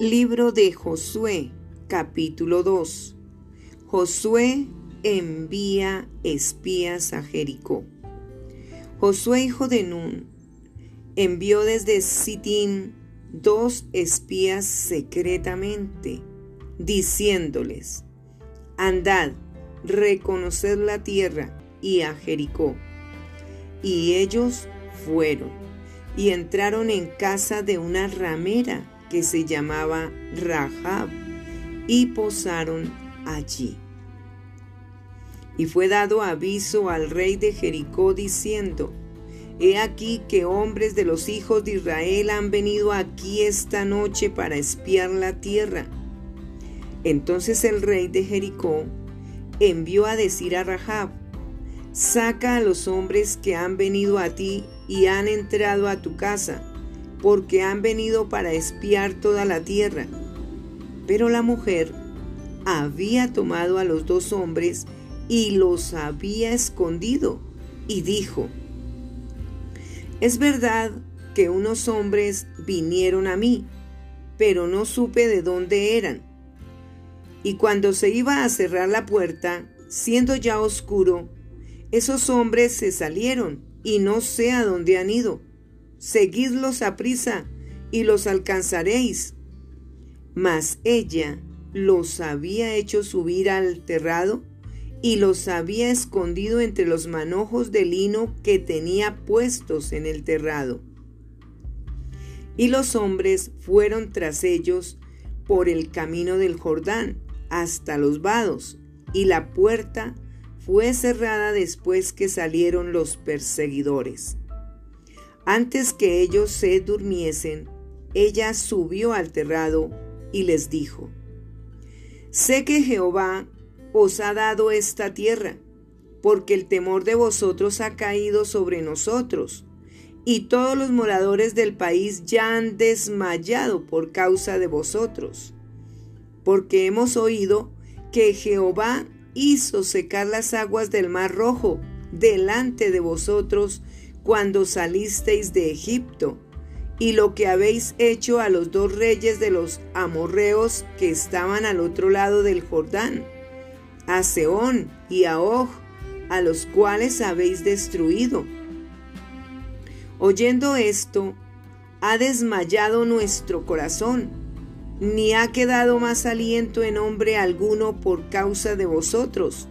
Libro de Josué, capítulo 2. Josué envía espías a Jericó. Josué, hijo de Nun, envió desde Sitín dos espías secretamente, diciéndoles, Andad, reconoced la tierra y a Jericó. Y ellos fueron y entraron en casa de una ramera que se llamaba Rahab, y posaron allí. Y fue dado aviso al rey de Jericó diciendo, He aquí que hombres de los hijos de Israel han venido aquí esta noche para espiar la tierra. Entonces el rey de Jericó envió a decir a Rahab, Saca a los hombres que han venido a ti y han entrado a tu casa porque han venido para espiar toda la tierra. Pero la mujer había tomado a los dos hombres y los había escondido y dijo, es verdad que unos hombres vinieron a mí, pero no supe de dónde eran. Y cuando se iba a cerrar la puerta, siendo ya oscuro, esos hombres se salieron y no sé a dónde han ido seguidlos a prisa y los alcanzaréis. Mas ella los había hecho subir al terrado y los había escondido entre los manojos de lino que tenía puestos en el terrado. Y los hombres fueron tras ellos por el camino del Jordán hasta los vados, y la puerta fue cerrada después que salieron los perseguidores. Antes que ellos se durmiesen, ella subió al terrado y les dijo, Sé que Jehová os ha dado esta tierra, porque el temor de vosotros ha caído sobre nosotros, y todos los moradores del país ya han desmayado por causa de vosotros, porque hemos oído que Jehová hizo secar las aguas del mar rojo delante de vosotros cuando salisteis de Egipto, y lo que habéis hecho a los dos reyes de los amorreos que estaban al otro lado del Jordán, a Seón y a Og, a los cuales habéis destruido. Oyendo esto, ha desmayado nuestro corazón, ni ha quedado más aliento en hombre alguno por causa de vosotros,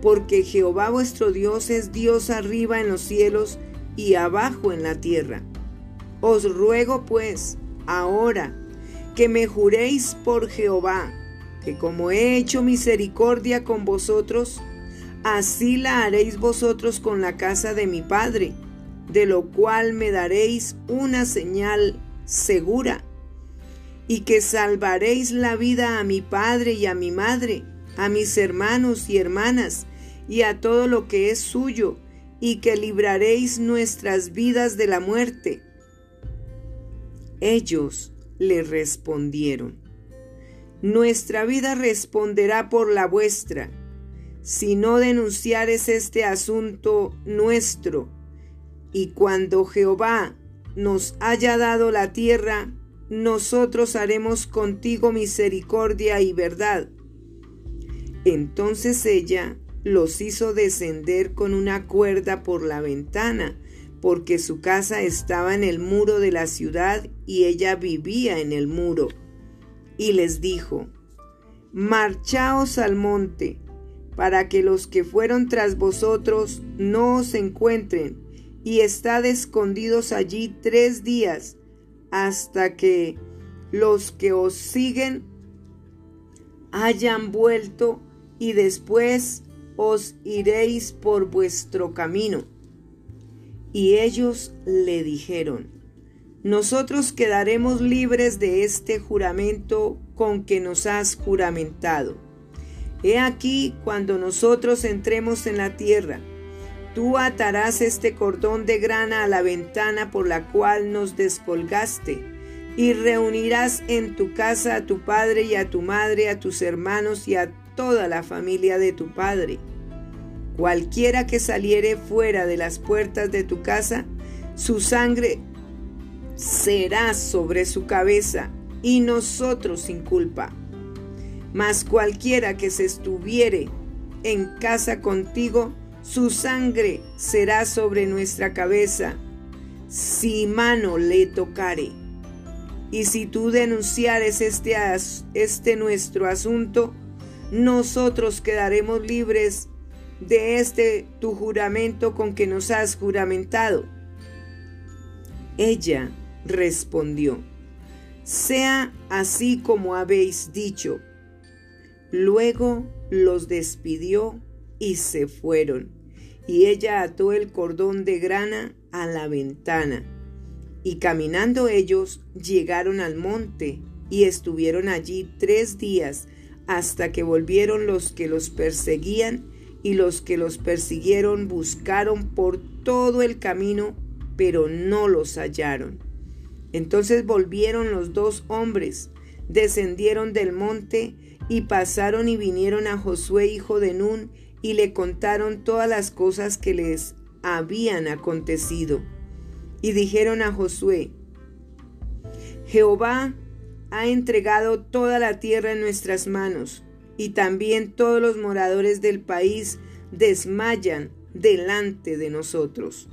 porque Jehová vuestro Dios es Dios arriba en los cielos, y abajo en la tierra. Os ruego pues, ahora, que me juréis por Jehová, que como he hecho misericordia con vosotros, así la haréis vosotros con la casa de mi Padre, de lo cual me daréis una señal segura, y que salvaréis la vida a mi Padre y a mi Madre, a mis hermanos y hermanas, y a todo lo que es suyo, y que libraréis nuestras vidas de la muerte. Ellos le respondieron, Nuestra vida responderá por la vuestra, si no denunciares este asunto nuestro, y cuando Jehová nos haya dado la tierra, nosotros haremos contigo misericordia y verdad. Entonces ella los hizo descender con una cuerda por la ventana, porque su casa estaba en el muro de la ciudad y ella vivía en el muro. Y les dijo, Marchaos al monte, para que los que fueron tras vosotros no os encuentren, y estad escondidos allí tres días, hasta que los que os siguen hayan vuelto, y después os iréis por vuestro camino. Y ellos le dijeron, nosotros quedaremos libres de este juramento con que nos has juramentado. He aquí cuando nosotros entremos en la tierra, tú atarás este cordón de grana a la ventana por la cual nos descolgaste, y reunirás en tu casa a tu padre y a tu madre, a tus hermanos y a toda la familia de tu padre Cualquiera que saliere fuera de las puertas de tu casa, su sangre será sobre su cabeza, y nosotros sin culpa. Mas cualquiera que se estuviere en casa contigo, su sangre será sobre nuestra cabeza, si mano le tocare. Y si tú denunciares este, este nuestro asunto, nosotros quedaremos libres de este tu juramento con que nos has juramentado. Ella respondió, sea así como habéis dicho. Luego los despidió y se fueron, y ella ató el cordón de grana a la ventana. Y caminando ellos llegaron al monte y estuvieron allí tres días hasta que volvieron los que los perseguían y los que los persiguieron buscaron por todo el camino, pero no los hallaron. Entonces volvieron los dos hombres, descendieron del monte y pasaron y vinieron a Josué hijo de Nun y le contaron todas las cosas que les habían acontecido. Y dijeron a Josué, Jehová ha entregado toda la tierra en nuestras manos, y también todos los moradores del país desmayan delante de nosotros.